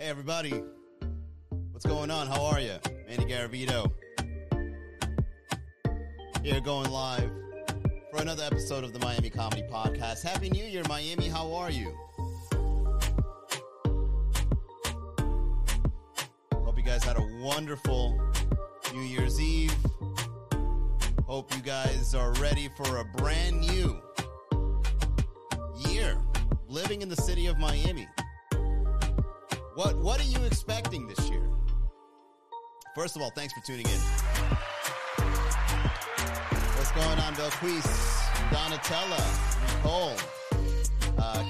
Hey, everybody. What's going on? How are you? Manny Garavito. Here going live for another episode of the Miami Comedy Podcast. Happy New Year, Miami. How are you? Hope you guys had a wonderful New Year's Eve. Hope you guys are ready for a brand new year living in the city of Miami. What what are you expecting this year? First of all, thanks for tuning in. What's going on, Belquise, Donatella, Nicole, uh.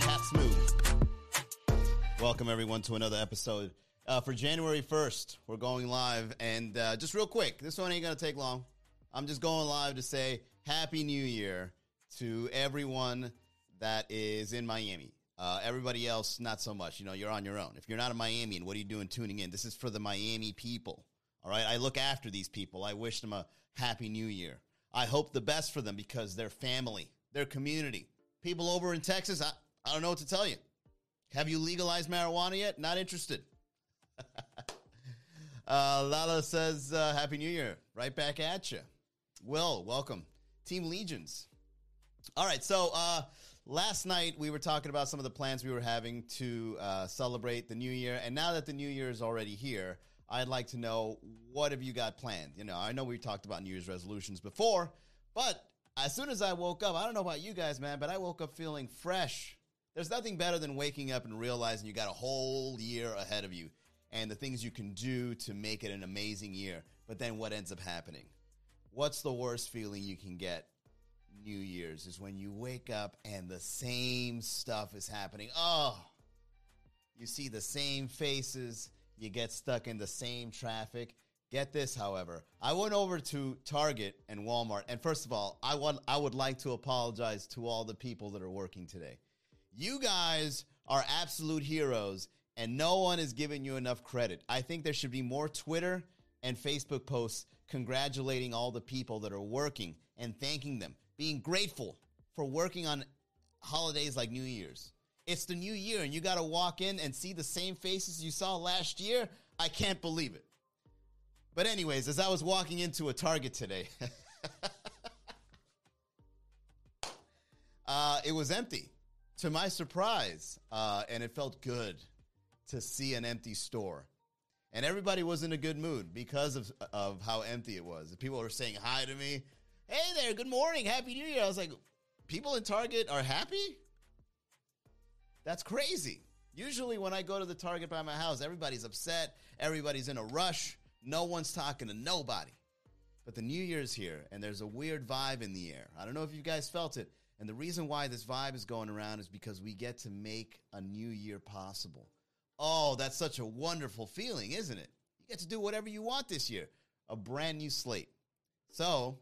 Welcome everyone to another episode. Uh, for January 1st, we're going live. And uh, just real quick, this one ain't to take long. I'm just going live to say Happy New Year to everyone that is in Miami. Uh, everybody else, not so much. You know, you're on your own. If you're not a Miamian, what are you doing tuning in? This is for the Miami people. All right. I look after these people. I wish them a happy new year. I hope the best for them because they're family, their community. People over in Texas, I, I don't know what to tell you. Have you legalized marijuana yet? Not interested. uh, Lala says, uh, Happy New Year. Right back at you. Will, welcome. Team Legions. All right. So, uh, last night we were talking about some of the plans we were having to uh, celebrate the new year and now that the new year is already here i'd like to know what have you got planned? You know i know we talked about new year's resolutions before but as soon as i woke up i don't know about you guys man but i woke up feeling fresh. There's nothing better than waking up and realizing you got a whole year ahead of you and the things you can do to make it an amazing year but then what ends up happening? What's the worst feeling you can get New Year's is when you wake up and the same stuff is happening. Oh, you see the same faces, you get stuck in the same traffic. Get this, however, I went over to Target and Walmart, and first of all, I want I would like to apologize to all the people that are working today. You guys are absolute heroes, and no one is giving you enough credit. I think there should be more Twitter and Facebook posts congratulating all the people that are working and thanking them being grateful for working on holidays like New Year's. It's the new year and you got to walk in and see the same faces you saw last year. I can't believe it. But, anyways, as I was walking into a Target today, uh, it was empty to my surprise. Uh, and it felt good to see an empty store. And everybody was in a good mood because of, of how empty it was. People were saying hi to me hey there, good morning, happy new year. I was like, people in Target are happy? That's crazy. Usually, when I go to the Target by my house, everybody's upset, everybody's in a rush, no one's talking to nobody. But the new year's here, and there's a weird vibe in the air. I don't know if you guys felt it. And the reason why this vibe is going around is because we get to make a new year possible. Oh, that's such a wonderful feeling, isn't it? You get to do whatever you want this year. A brand new slate. So,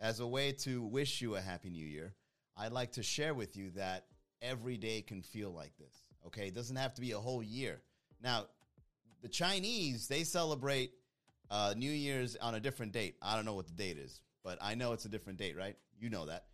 as a way to wish you a happy new year, I'd like to share with you that every day can feel like this. Okay, it doesn't have to be a whole year. Now, the Chinese they celebrate uh, New Year's on a different date. I don't know what the date is, but I know it's a different date, right? You know that.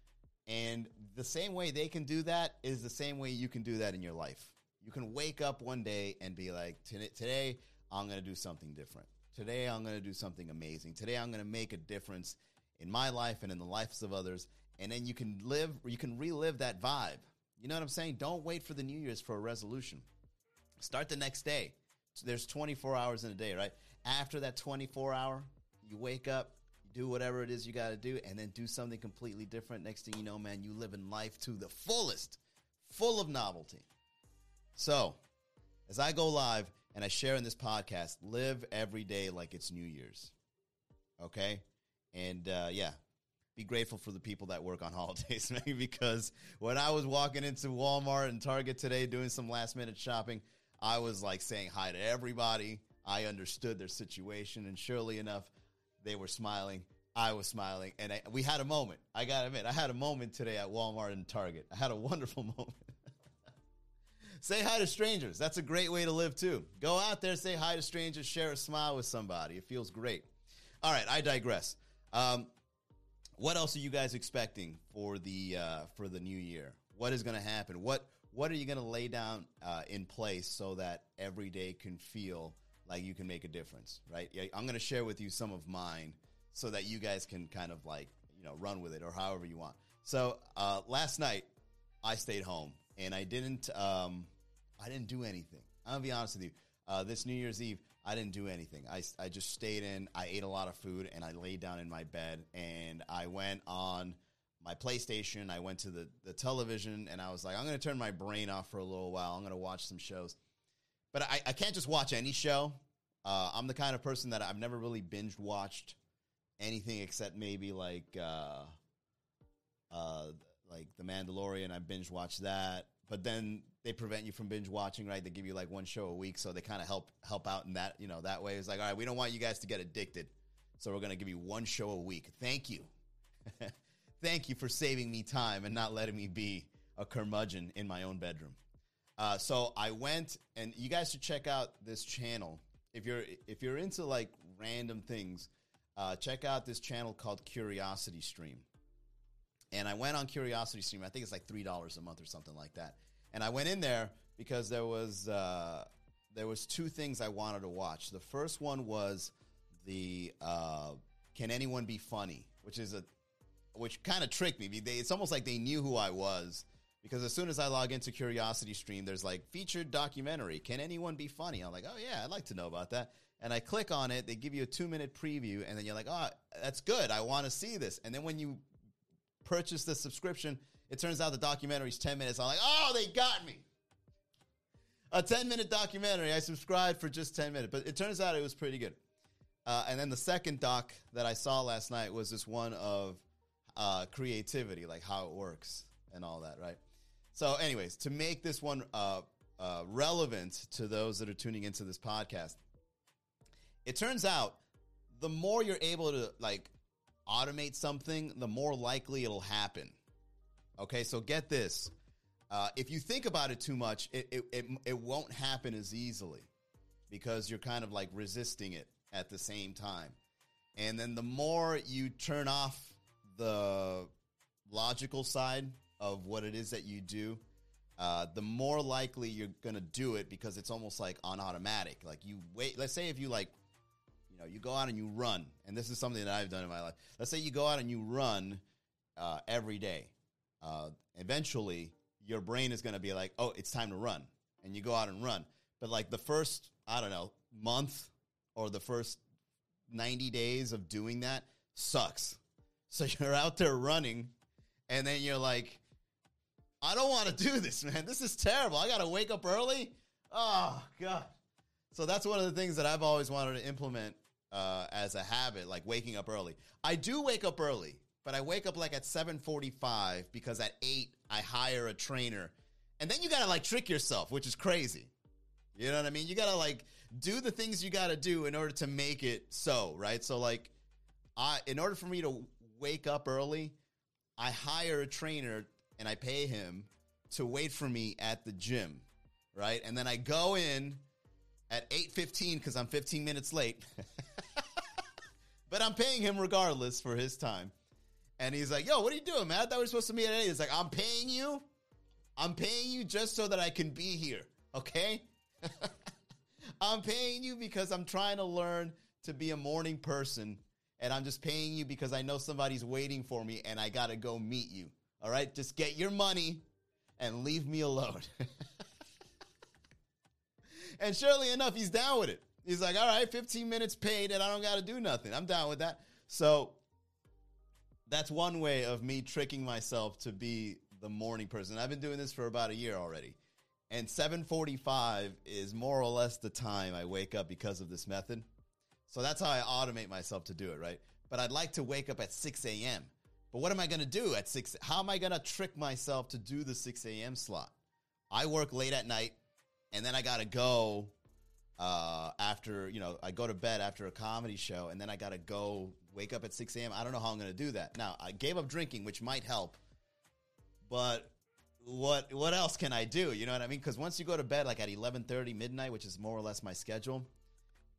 And the same way they can do that is the same way you can do that in your life. You can wake up one day and be like, today I'm going to do something different. Today I'm going to do something amazing. Today I'm going to make a difference in my life and in the lives of others. And then you can live, you can relive that vibe. You know what I'm saying? Don't wait for the New Year's for a resolution. Start the next day. There's 24 hours in a day, right? After that 24 hour, you wake up, do whatever it is you got to do, and then do something completely different. Next thing you know, man, you live in life to the fullest, full of novelty. So, as I go live and I share in this podcast, live every day like it's New Year's. Okay? And uh, yeah, be grateful for the people that work on holidays, maybe because when I was walking into Walmart and Target today doing some last minute shopping, I was like saying hi to everybody. I understood their situation, and surely enough, they were smiling. I was smiling, and I, we had a moment. I gotta admit, I had a moment today at Walmart and Target. I had a wonderful moment. say hi to strangers. That's a great way to live too. Go out there, say hi to strangers, share a smile with somebody. It feels great. All right, I digress. Um, what else are you guys expecting for the uh, for the new year? What is going to happen? What what are you going to lay down uh, in place so that every day can feel like you can make a difference, right? I'm going to share with you some of mine so that you guys can kind of like, you know, run with it or however you want. So uh, last night, I stayed home and I didn't, um, I didn't do anything. I'm gonna be honest with you. Uh, this New Year's Eve, I didn't do anything. I, I just stayed in. I ate a lot of food and I laid down in my bed and I went on my PlayStation. I went to the, the television and I was like, I'm going to turn my brain off for a little while. I'm going to watch some shows. But I, I can't just watch any show. Uh, I'm the kind of person that I've never really binge watched anything except maybe like uh, uh, like The Mandalorian. I binge watched that. But then they prevent you from binge watching, right? They give you like one show a week, so they kind of help help out in that you know that way. It's like, all right, we don't want you guys to get addicted, so we're to give you one show a week. Thank you. Thank you for saving me time and not letting me be a curmudgeon in my own bedroom. Uh, so I went, and you guys should check out this channel if you're if you're into like random things. Uh, check out this channel called Curiosity Stream. And I went on Curiosity Stream. I think it's like three dollars a month or something like that. And I went in there because there was uh, there was two things I wanted to watch. The first one was the uh, Can Anyone Be Funny, which is a which kind of tricked me. They, it's almost like they knew who I was because as soon as I log into Curiosity Stream, there's like featured documentary. Can anyone be funny? I'm like, oh yeah, I'd like to know about that. And I click on it. They give you a two minute preview, and then you're like, oh, that's good. I want to see this. And then when you purchase the subscription, it turns out the documentary's 10 minutes. I'm like, oh, they got me. A 10 minute documentary. I subscribed for just 10 minutes, but it turns out it was pretty good. Uh, and then the second doc that I saw last night was this one of uh, creativity, like how it works and all that, right? So, anyways, to make this one uh, uh, relevant to those that are tuning into this podcast, it turns out the more you're able to like automate something, the more likely it'll happen. Okay, so get this. Uh, if you think about it too much, it, it, it, it won't happen as easily because you're kind of like resisting it at the same time. And then the more you turn off the logical side of what it is that you do, uh, the more likely you're going to do it because it's almost like on automatic. Like you wait, let's say if you like, you know, you go out and you run, and this is something that I've done in my life. Let's say you go out and you run uh, every day. Uh, eventually, your brain is going to be like, oh, it's time to run. And you go out and run. But like the first, I don't know, month or the first 90 days of doing that sucks so you're out there running, and then you're like, I don't want to do this, man. This is terrible. I got to wake up early. Oh, God. So that's one of the things that I've always wanted to implement uh, as a habit, like waking up early. I do wake up early, but I wake up like at 7:45 because at 8 I hire a trainer. And then you got to like trick yourself, which is crazy. You know what I mean? You got to like do the things you got to do in order to make it so, right? So like I in order for me to wake up early, I hire a trainer and I pay him to wait for me at the gym, right? And then I go in at 8:15 cuz I'm 15 minutes late. but I'm paying him regardless for his time. And he's like, "Yo, what are you doing, man? I thought we were supposed to meet at 8." He's like, "I'm paying you. I'm paying you just so that I can be here, okay?" I'm paying you because I'm trying to learn to be a morning person and I'm just paying you because I know somebody's waiting for me and I got to go meet you. All right? Just get your money and leave me alone. and surely enough, he's down with it. He's like, all right, 15 minutes paid and I don't got to do nothing. I'm down with that. So that's one way of me tricking myself to be the morning person. I've been doing this for about a year already. And 7:45 is more or less the time I wake up because of this method. So that's how I automate myself to do it, right? But I'd like to wake up at 6 a.m. But what am I going to do at 6? How am I going to trick myself to do the 6 a.m. slot? I work late at night and then I got to go uh, after, you know, I go to bed after a comedy show and then I got to go wake up at 6 a.m. I don't know how I'm going to do that. Now, I gave up drinking, which might help, but what what else can I do? You know what I mean? Because once you go to bed like at 11:30 midnight, which is more or less my schedule,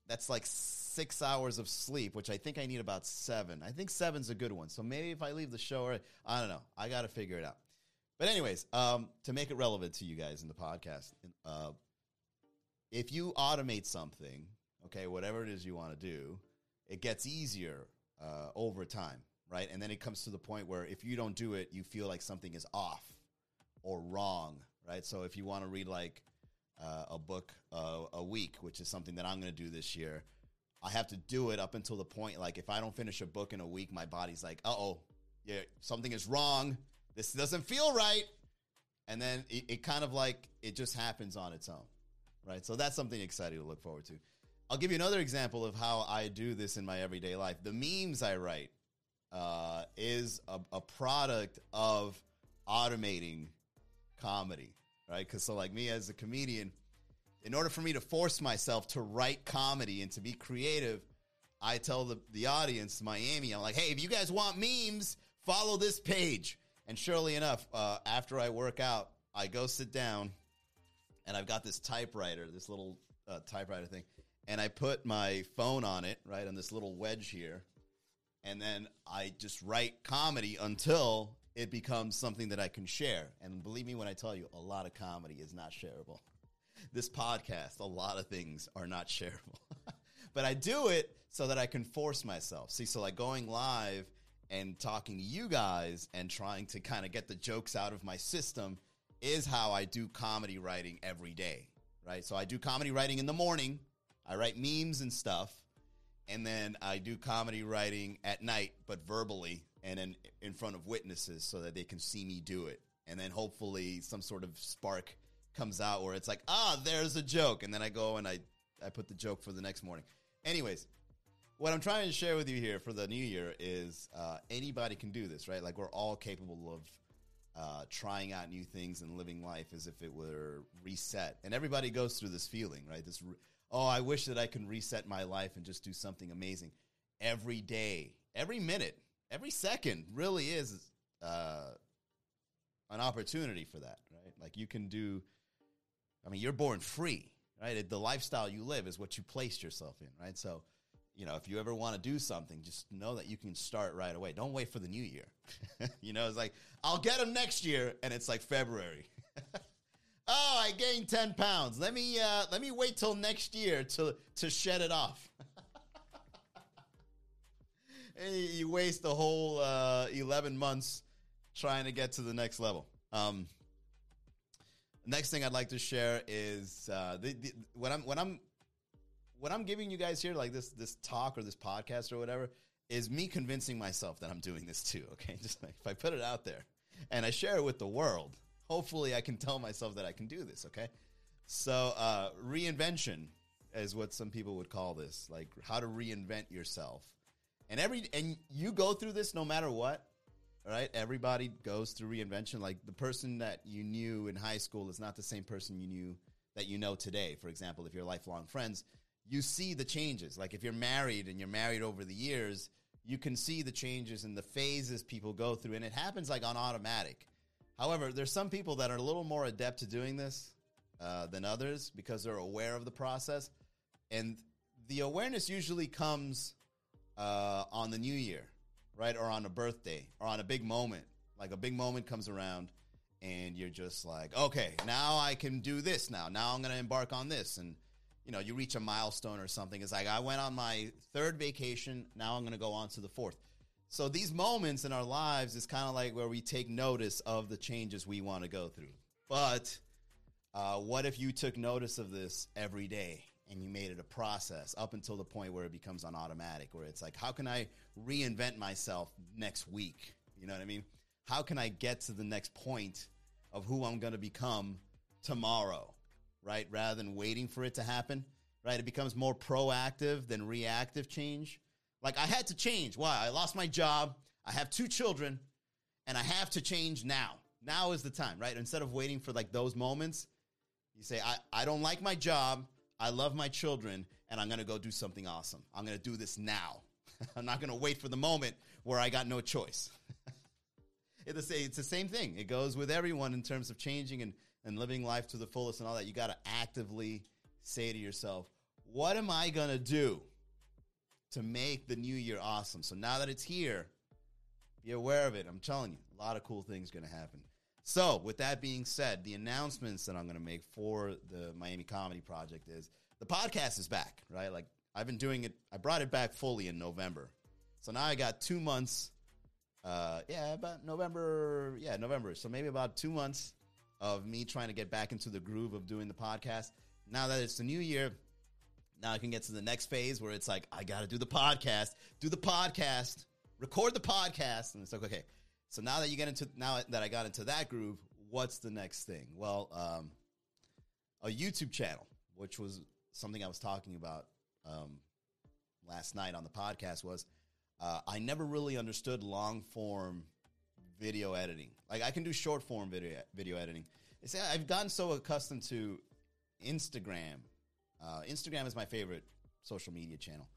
that's like six hours of sleep, which I think I need about seven. I think seven's a good one. So maybe if I leave the show, or I don't know, I got to figure it out. But anyways, um, to make it relevant to you guys in the podcast, uh, if you automate something, okay, whatever it is you want to do, it gets easier uh, over time, right? And then it comes to the point where if you don't do it, you feel like something is off or wrong, right? So if you want to read like uh, a book uh, a week, which is something that I'm going to do this year, I have to do it up until the point like if I don't finish a book in a week, my body's like, uh oh, yeah, something is wrong. This doesn't feel right. And then it, it kind of like it just happens on its own, right? So that's something exciting to look forward to. I'll give you another example of how I do this in my everyday life. The memes I write uh, is a, a product of automating comedy, right? Because so, like me as a comedian, in order for me to force myself to write comedy and to be creative, I tell the, the audience, Miami, I'm like, hey, if you guys want memes, follow this page. And surely enough, uh, after I work out, I go sit down and I've got this typewriter, this little uh, typewriter thing, and I put my phone on it, right, on this little wedge here. And then I just write comedy until it becomes something that I can share. And believe me when I tell you, a lot of comedy is not shareable. This podcast, a lot of things are not shareable. but I do it so that I can force myself. See, so like going live and talking to you guys and trying to kind of get the jokes out of my system is how I do comedy writing every day, right? So I do comedy writing in the morning. I write memes and stuff. And then I do comedy writing at night, but verbally and then in front of witnesses so that they can see me do it. And then hopefully some sort of spark comes out where it's like, ah, there's a joke. And then I go and I, I put the joke for the next morning. Anyways, what I'm trying to share with you here for the new year is uh, anybody can do this, right? Like we're all capable of uh, trying out new things and living life as if it were reset. And everybody goes through this feeling, right? This, oh, I wish that I can reset my life and just do something amazing every day, every minute, every second. Really is uh, an opportunity for that, right? Like you can do. I mean, you're born free, right? The lifestyle you live is what you placed yourself in, right? So you know, if you ever want to do something, just know that you can start right away. Don't wait for the new year. you know, it's like, I'll get them next year, and it's like February. oh, I gained 10 pounds. Let me uh, let me wait till next year to to shed it off. And you waste the whole uh, 11 months trying to get to the next level. Um, next thing I'd like to share is uh, the, the, when I'm when I'm what I'm giving you guys here, like this this talk or this podcast or whatever, is me convincing myself that I'm doing this too. Okay, just like if I put it out there and I share it with the world, hopefully I can tell myself that I can do this. Okay, so uh, reinvention is what some people would call this, like how to reinvent yourself. And every and you go through this no matter what, right? Everybody goes through reinvention. Like the person that you knew in high school is not the same person you knew that you know today. For example, if you're lifelong friends, you see the changes. Like if you're married and you're married over the years, you can see the changes and the phases people go through, and it happens like on automatic. However, there's some people that are a little more adept to doing this uh, than others because they're aware of the process, and the awareness usually comes uh, on the new year, right, or on a birthday, or on a big moment. Like a big moment comes around, and you're just like, okay, now I can do this. Now, now I'm going to embark on this, and you know, you reach a milestone or something. It's like I went on my third vacation. Now I'm going to go on to the fourth. So these moments in our lives is kind of like where we take notice of the changes we want to go through. But uh, what if you took notice of this every day and you made it a process up until the point where it becomes on automatic, where it's like, how can I reinvent myself next week? You know what I mean? How can I get to the next point of who I'm going to become tomorrow? right? Rather than waiting for it to happen, right? It becomes more proactive than reactive change. Like I had to change. Why? I lost my job. I have two children and I have to change now. Now is the time, right? Instead of waiting for like those moments, you say, I, I don't like my job. I love my children and I'm going to go do something awesome. I'm going to do this now. I'm not going to wait for the moment where I got no choice. it's the same thing. It goes with everyone in terms of changing and and living life to the fullest and all that, you got to actively say to yourself, what am I going to do to make the new year awesome? So now that it's here, be aware of it. I'm telling you, a lot of cool things going to happen. So, with that being said, the announcements that I'm going to make for the Miami Comedy Project is the podcast is back, right? Like I've been doing it. I brought it back fully in November, so now I got two months. Uh, yeah, about November. Yeah, November. So maybe about two months of me trying to get back into the groove of doing the podcast. Now that it's the new year, now I can get to the next phase where it's like I got to do the podcast, do the podcast, record the podcast, and it's like okay. So now that you get into now that I got into that groove, what's the next thing? Well, um, a YouTube channel, which was something I was talking about um, last night on the podcast was uh, I never really understood long form video editing. Like I can do short form video video editing. It's, I've gotten so accustomed to Instagram. Uh, Instagram is my favorite social media channel.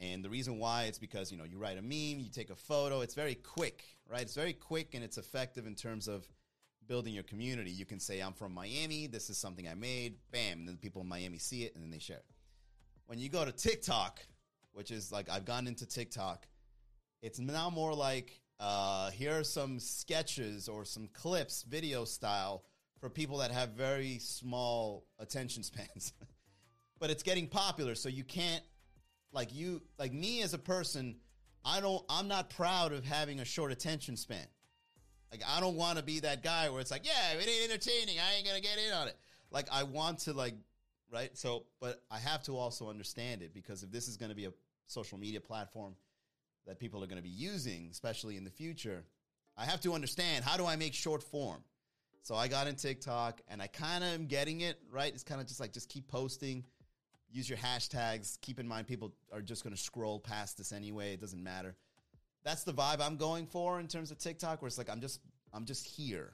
And the reason why it's because, you know, you write a meme, you take a photo, it's very quick, right? It's very quick and it's effective in terms of building your community. You can say, I'm from Miami, this is something I made, bam, and then people in Miami see it and then they share. it. When you go to TikTok, which is like I've gone into TikTok, it's now more like uh, here are some sketches or some clips, video style, for people that have very small attention spans. But it's getting popular, so you can't like you like me as a person. I don't. I'm not proud of having a short attention span. Like I don't want to be that guy where it's like, yeah, if it ain't entertaining. I ain't gonna get in on it. Like I want to like, right? So, but I have to also understand it because if this is going to be a social media platform that people are going to be using, especially in the future, I have to understand how do I make short form. So I got in TikTok and I kind of am getting it right. It's kind of just like just keep posting, use your hashtags. Keep in mind people are just going to scroll past this anyway. It doesn't matter that's the vibe I'm going for in terms of TikTok, where it's like I'm just I'm just here.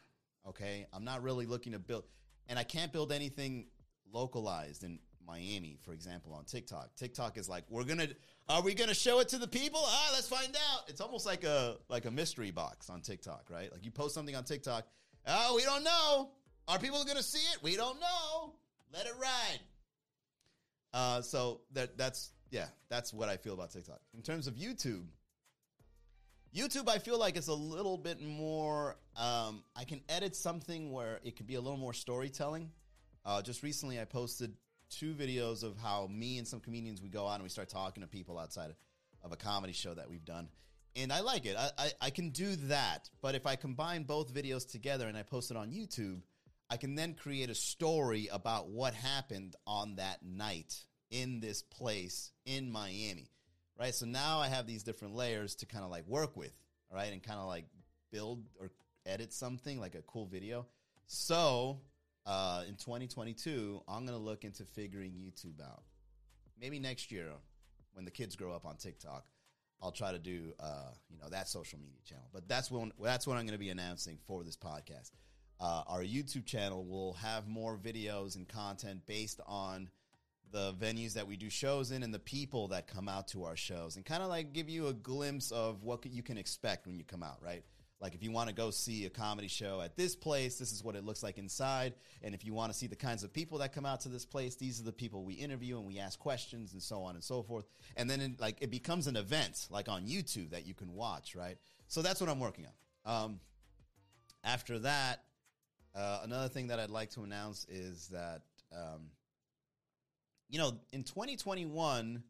Okay, I'm not really looking to build, and I can't build anything localized in Miami, for example, on TikTok. TikTok is like we're gonna are we gonna show it to the people? Ah, let's find out. It's almost like a like a mystery box on TikTok, right? Like you post something on TikTok. Oh, we don't know. Are people gonna see it? We don't know. Let it ride. Uh, so that that's yeah, that's what I feel about TikTok. In terms of YouTube, YouTube, I feel like it's a little bit more. Um, I can edit something where it could be a little more storytelling. Uh, just recently, I posted two videos of how me and some comedians we go out and we start talking to people outside of a comedy show that we've done, and I like it. I, I, I can do that, but if I combine both videos together and I post it on YouTube, I can then create a story about what happened on that night in this place in Miami right? So now I have these different layers to kind of like work with, right? And kind of like build or edit something like a cool video. So uh, in 2022, I'm to look into figuring YouTube out. Maybe next year when the kids grow up on TikTok, I'll try to do uh, you know that social media channel. But that's when that's what I'm to be announcing for this podcast. Uh, our YouTube channel will have more videos and content based on the venues that we do shows in and the people that come out to our shows and kind of like give you a glimpse of what you can expect when you come out, right? Like if you want to go see a comedy show at this place, this is what it looks like inside. And if you want to see the kinds of people that come out to this place, these are the people we interview and we ask questions and so on and so forth. And then it, like it becomes an event like on YouTube that you can watch, right? So that's what I'm working on. Um, after that, uh, another thing that I'd like to announce is that um, you know, in 2021,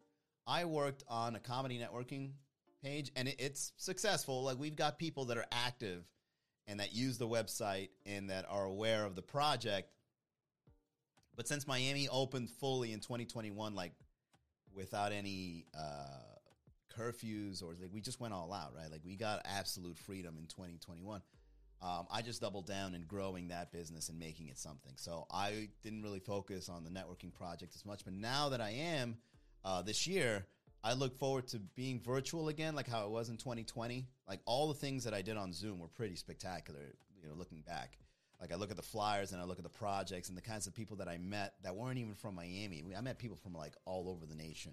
I worked on a comedy networking page and it, it's successful. Like we've got people that are active and that use the website and that are aware of the project. But since Miami opened fully in 2021, like without any uh, curfews or like we just went all out, right? Like we got absolute freedom in 2021 um, I just doubled down in growing that business and making it something. So I didn't really focus on the networking project as much. But now that I am uh, this year, I look forward to being virtual again, like how it was in 2020. Like all the things that I did on Zoom were pretty spectacular, you know, looking back. Like I look at the flyers and I look at the projects and the kinds of people that I met that weren't even from Miami. I met people from like all over the nation.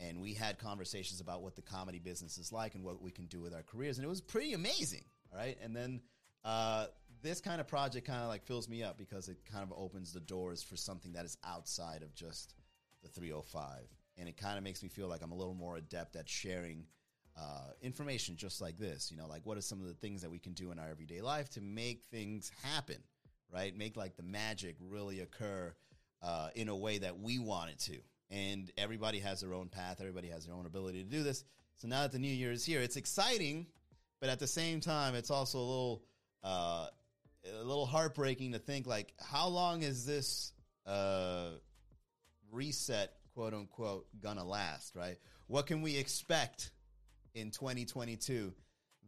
And we had conversations about what the comedy business is like and what we can do with our careers. And it was pretty amazing. All right. And then uh, this kind of project kind of like fills me up because it kind of opens the doors for something that is outside of just the 305 and it kind of makes me feel like i'm a little more adept at sharing uh, information just like this. You know, like what are some of the things that we can do in our everyday life to make things happen, right? Make like the magic really occur uh, in a way that we want it to. And everybody has their own path. Everybody has their own ability to do this. So now that the new year is here, it's exciting, but at the same time, it's also a little, uh, a little heartbreaking to think like, how long is this uh, reset, quote unquote, gonna last? Right? What can we expect in 2022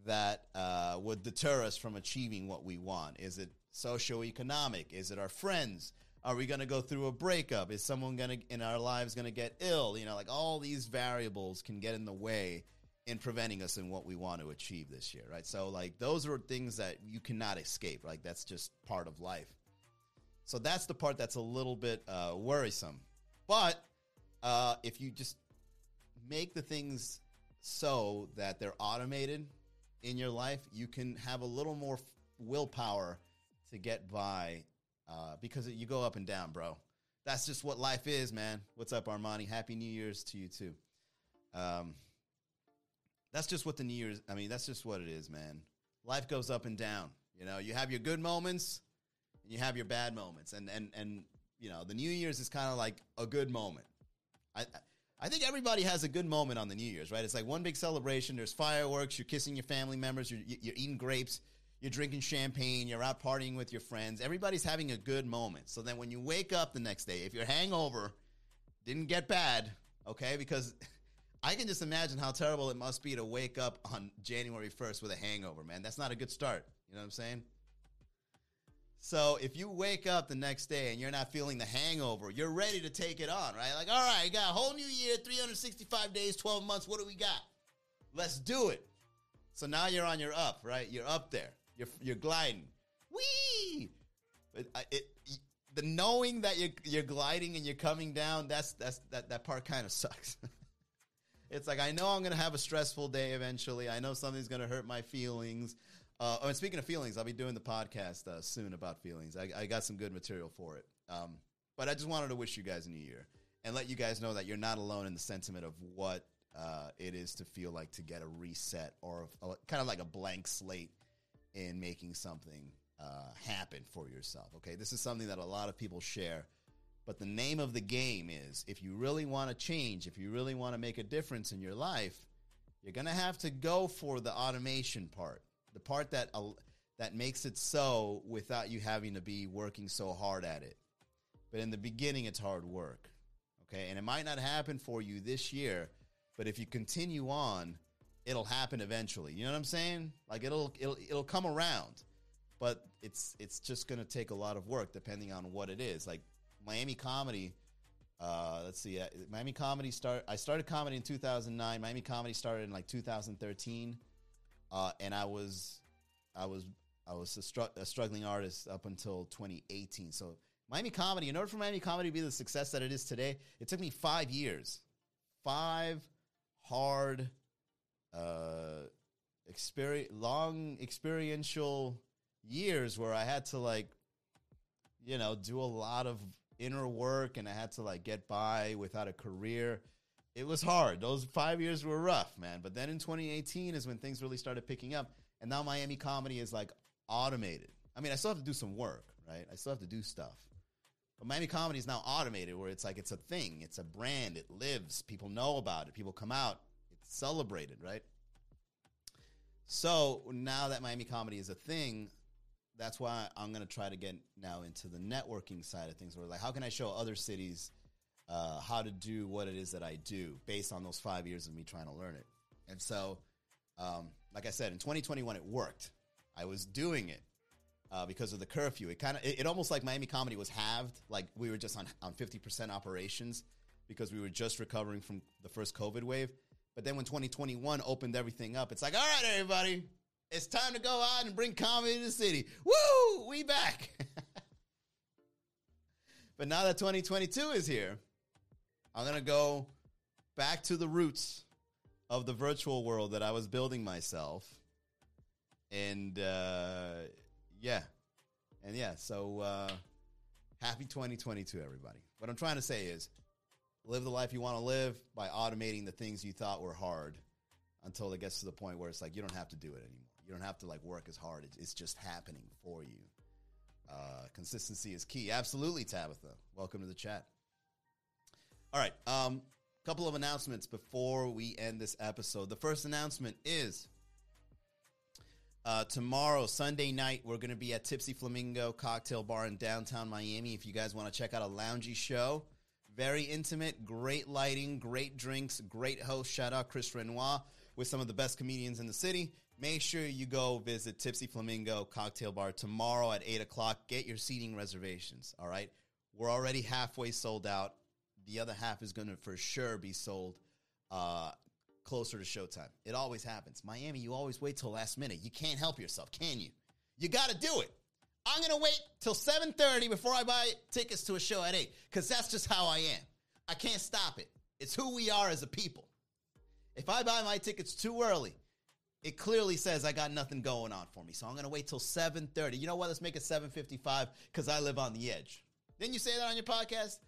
that uh, would deter us from achieving what we want? Is it socioeconomic? Is it our friends? Are we to go through a breakup? Is someone to in our lives to get ill? You know, like all these variables can get in the way in preventing us in what we want to achieve this year, right? So like those are things that you cannot escape. Like that's just part of life. So that's the part that's a little bit uh, worrisome. But uh, if you just make the things so that they're automated in your life, you can have a little more willpower to get by uh, because you go up and down, bro. That's just what life is, man. What's up, Armani? Happy New Year's to you too. Um, that's just what the New Year's. I mean, that's just what it is, man. Life goes up and down. You know, you have your good moments, and you have your bad moments, and and and you know, the New Year's is kind of like a good moment. I. I think everybody has a good moment on the New Year's, right? It's like one big celebration. There's fireworks. You're kissing your family members. You're, you're eating grapes you're drinking champagne, you're out partying with your friends. Everybody's having a good moment. So then when you wake up the next day, if your hangover didn't get bad, okay, because I can just imagine how terrible it must be to wake up on January 1st with a hangover, man. That's not a good start. You know what I'm saying? So if you wake up the next day and you're not feeling the hangover, you're ready to take it on, right? Like, all right, got a whole new year, 365 days, 12 months. What do we got? Let's do it. So now you're on your up, right? You're up there. You're you're gliding. Wee! But it, it, the knowing that you're you're gliding and you're coming down, that's that's that that part kind of sucks. it's like I know I'm gonna have a stressful day eventually. I know something's gonna hurt my feelings. Uh, oh, and speaking of feelings, I'll be doing the podcast uh, soon about feelings. I, I, got some good material for it. Um, but I just wanted to wish you guys a new year and let you guys know that you're not alone in the sentiment of what uh, it is to feel like to get a reset or a, kind of like a blank slate in making something uh, happen for yourself. Okay, this is something that a lot of people share. But the name of the game is if you really want to change, if you really want to make a difference in your life, you're going to have to go for the automation part, the part that that makes it so without you having to be working so hard at it. But in the beginning, it's hard work. Okay, and it might not happen for you this year, but if you continue on, it'll happen eventually. You know what I'm saying? Like it'll it'll it'll come around. But it's it's just going to take a lot of work depending on what it is. Like Miami comedy uh, let's see. Uh, Miami comedy start I started comedy in 2009. Miami comedy started in like 2013. Uh, and I was I was I was a, str- a struggling artist up until 2018. So Miami comedy, in order for Miami comedy to be the success that it is today, it took me 5 years. 5 hard uh, experience, long experiential years where I had to like, you know, do a lot of inner work and I had to like get by without a career. It was hard. Those five years were rough, man. But then in 2018 is when things really started picking up. And now Miami comedy is like automated. I mean, I still have to do some work, right? I still have to do stuff. But Miami comedy is now automated where it's like it's a thing, it's a brand, it lives, people know about it, people come out, it's celebrated, right? So now that Miami comedy is a thing, that's why I'm to try to get now into the networking side of things. Where like, how can I show other cities uh, how to do what it is that I do based on those five years of me trying to learn it? And so, um, like I said, in 2021, it worked. I was doing it uh, because of the curfew. It kind of, it, it, almost like Miami comedy was halved. Like we were just on on 50% operations because we were just recovering from the first COVID wave. But then when 2021 opened everything up, it's like, all right, everybody, it's time to go out and bring comedy to the city. Woo! We back. but now that 2022 is here, I'm going to go back to the roots of the virtual world that I was building myself. And uh, yeah. And yeah, so uh, happy 2022, everybody. What I'm trying to say is live the life you want to live by automating the things you thought were hard. until it gets to the point where it's like you don't have to do it anymore. You don't have to like work as hard. It's just happening for you. Uh, consistency is key. Absolutely, Tabitha. Welcome to the chat. All right. Um, couple of announcements before we end this episode. The first announcement is uh, tomorrow, Sunday night, we're going to be at Tipsy Flamingo Cocktail Bar in downtown Miami. If you guys want to check out a loungy show, very intimate, great lighting, great drinks, great host. Shout out Chris Renoir with some of the best comedians in the city. Make sure you go visit Tipsy Flamingo Cocktail Bar tomorrow at 8 o'clock. Get your seating reservations, all right? We're already halfway sold out. The other half is going to for sure be sold uh, closer to showtime. It always happens. Miami, you always wait till last minute. You can't help yourself, can you? You got to do it. I'm going to wait till 7:30 before I buy tickets to a show at 8 cuz that's just how I am. I can't stop it. It's who we are as a people. If I buy my tickets too early, it clearly says I got nothing going on for me. So I'm to wait till 7:30. You know what? Let's make it 7:55 cuz I live on the edge. Didn't you say that on your podcast?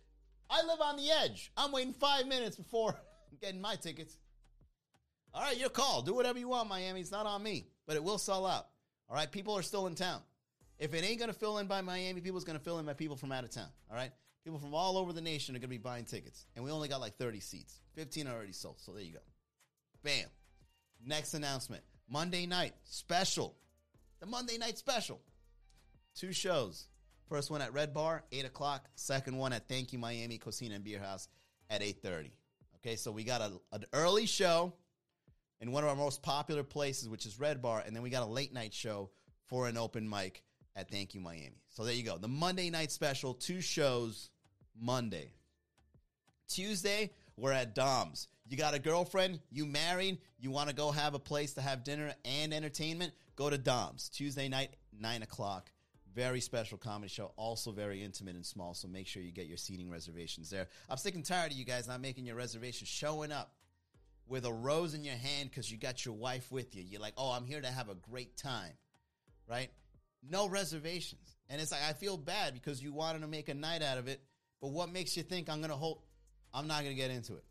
I live on the edge. I'm waiting 5 minutes before getting my tickets. All right, your call. Do whatever you want, Miami. It's not on me, but it will sell out. All right, people are still in town. If it ain't to fill in by Miami, people's to fill in by people from out of town. All right, people from all over the nation are to be buying tickets, and we only got like 30 seats. 15 already sold. So there you go. Bam. Next announcement Monday night special. The Monday night special. Two shows. First one at Red Bar, 8 o'clock. Second one at Thank You Miami Cocina and Beer House at 8.30. Okay, so we got a, an early show in one of our most popular places, which is Red Bar, and then we got a late night show for an open mic at Thank You Miami. So there you go. The Monday night special, two shows Monday. Tuesday, we're at Dom's. You got a girlfriend, you married, you want to go have a place to have dinner and entertainment, go to Dom's. Tuesday night, 9 o'clock. Very special comedy show, also very intimate and small, so make sure you get your seating reservations there. I'm sick and tired of you guys not making your reservations, showing up with a rose in your hand because you got your wife with you. You're like, oh, I'm here to have a great time, right? No reservations. And it's like, I feel bad because you wanted to make a night out of it, but what makes you think I'm going to hold? I'm not going to get into it.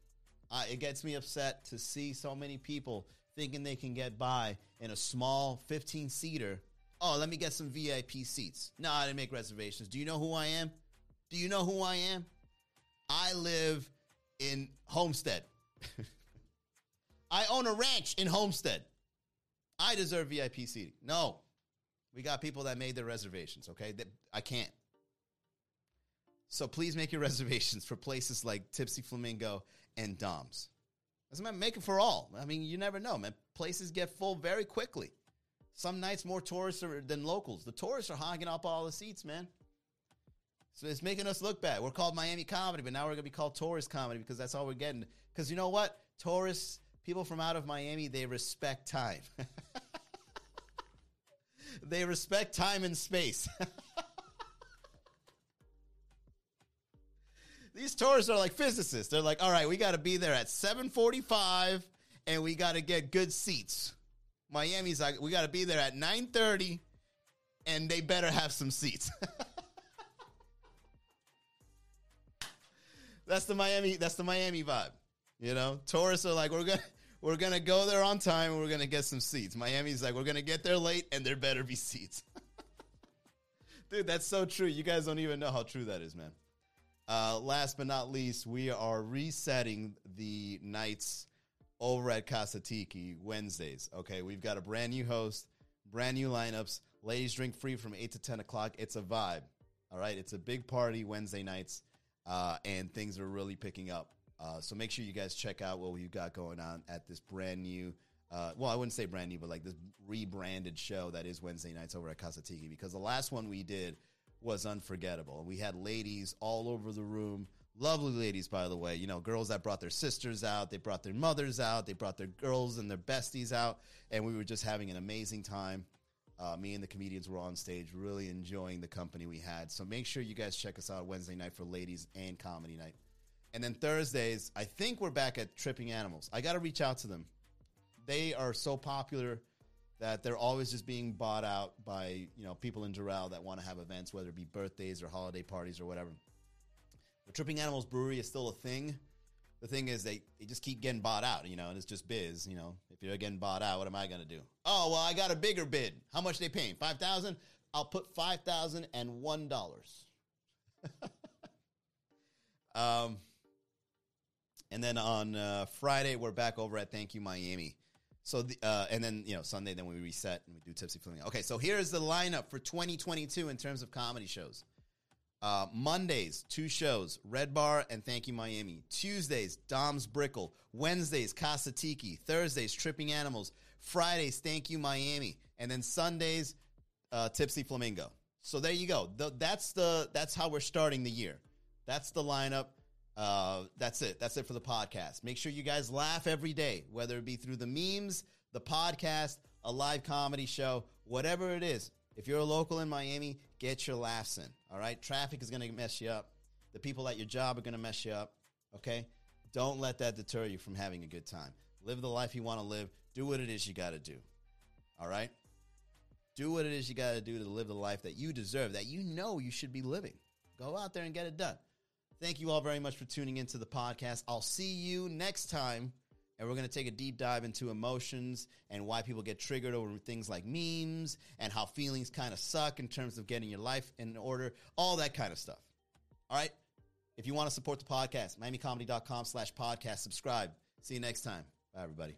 Uh, it gets me upset to see so many people thinking they can get by in a small 15 seater. Oh, let me get some VIP seats. No, I didn't make reservations. Do you know who I am? Do you know who I am? I live in Homestead. I own a ranch in Homestead. I deserve VIP seating. No. We got people that made their reservations, okay? That I can't. So please make your reservations for places like Tipsy Flamingo and Dom's. Doesn't matter, make it for all. I mean, you never know, man. Places get full very quickly. Some nights more tourists are, than locals. The tourists are hogging up all the seats, man. So it's making us look bad. We're called Miami Comedy, but now we're gonna be called Tourist Comedy because that's all we're getting. Because you know what? Tourists, people from out of Miami, they respect time. they respect time and space. These tourists are like physicists. They're like, all right, we got to be there at 745 and we got to get good seats. Miami's like, we got to be there at 930 and they better have some seats. that's the Miami, that's the Miami vibe. You know, tourists are like, we're going to, we're gonna go there on time and we're gonna get some seats. Miami's like, we're gonna get there late and there better be seats. Dude, that's so true. You guys don't even know how true that is, man. Uh, last but not least, we are resetting the nights over at Casa Tiki Wednesdays. Okay, we've got a brand new host, brand new lineups. Ladies drink free from 8 to 10 o'clock. It's a vibe. All right, it's a big party Wednesday nights, uh, and things are really picking up. Uh, so make sure you guys check out what we've got going on at this brand new. Uh, well, I wouldn't say brand new, but like this rebranded show that is Wednesday nights over at Casa Tiki. Because the last one we did was unforgettable. We had ladies all over the room. Lovely ladies, by the way. You know, girls that brought their sisters out, they brought their mothers out, they brought their girls and their besties out, and we were just having an amazing time. Uh, me and the comedians were on stage, really enjoying the company we had. So make sure you guys check us out Wednesday night for ladies and comedy night. And then Thursdays, I think we're back at Tripping Animals. I got to reach out to them. They are so popular that they're always just being bought out by you know people in Doral that want to have events, whether it be birthdays or holiday parties or whatever. The Tripping Animals Brewery is still a thing. the thing is they, they just keep getting bought out, you know, and it's just biz, you know. If you're getting bought out, what am I gonna do? Oh well, I got a bigger bid. How much they paying? Five thousand. I'll put five thousand and one dollars. um, and then on uh, Friday we're back over at Thank You Miami. So the, uh, and then you know Sunday then we reset and we do Tipsy Flamingo. Okay, so here's the lineup for 2022 in terms of comedy shows. Uh, Mondays, two shows, Red Bar and Thank You Miami. Tuesdays, Dom's Brickell. Wednesdays, Casa Tiki. Thursdays, Tripping Animals. Fridays, Thank You Miami. And then Sundays, uh, Tipsy Flamingo. So there you go. The, that's the that's how we're starting the year. That's the lineup. Uh, that's it. That's it for the podcast. Make sure you guys laugh every day, whether it be through the memes, the podcast, a live comedy show, whatever it is. If you're a local in Miami, get your laughs in. All right. Traffic is going to mess you up. The people at your job are going to mess you up. Okay. Don't let that deter you from having a good time. Live the life you want to live. Do what it is you got to do. All right. Do what it is you got to do to live the life that you deserve, that you know you should be living. Go out there and get it done. Thank you all very much for tuning into the podcast. I'll see you next time. And we're going to take a deep dive into emotions and why people get triggered over things like memes and how feelings kind of suck in terms of getting your life in order, all that kind of stuff. All right. If you want to support the podcast, miamicomedy.com slash podcast, subscribe. See you next time. Bye, everybody.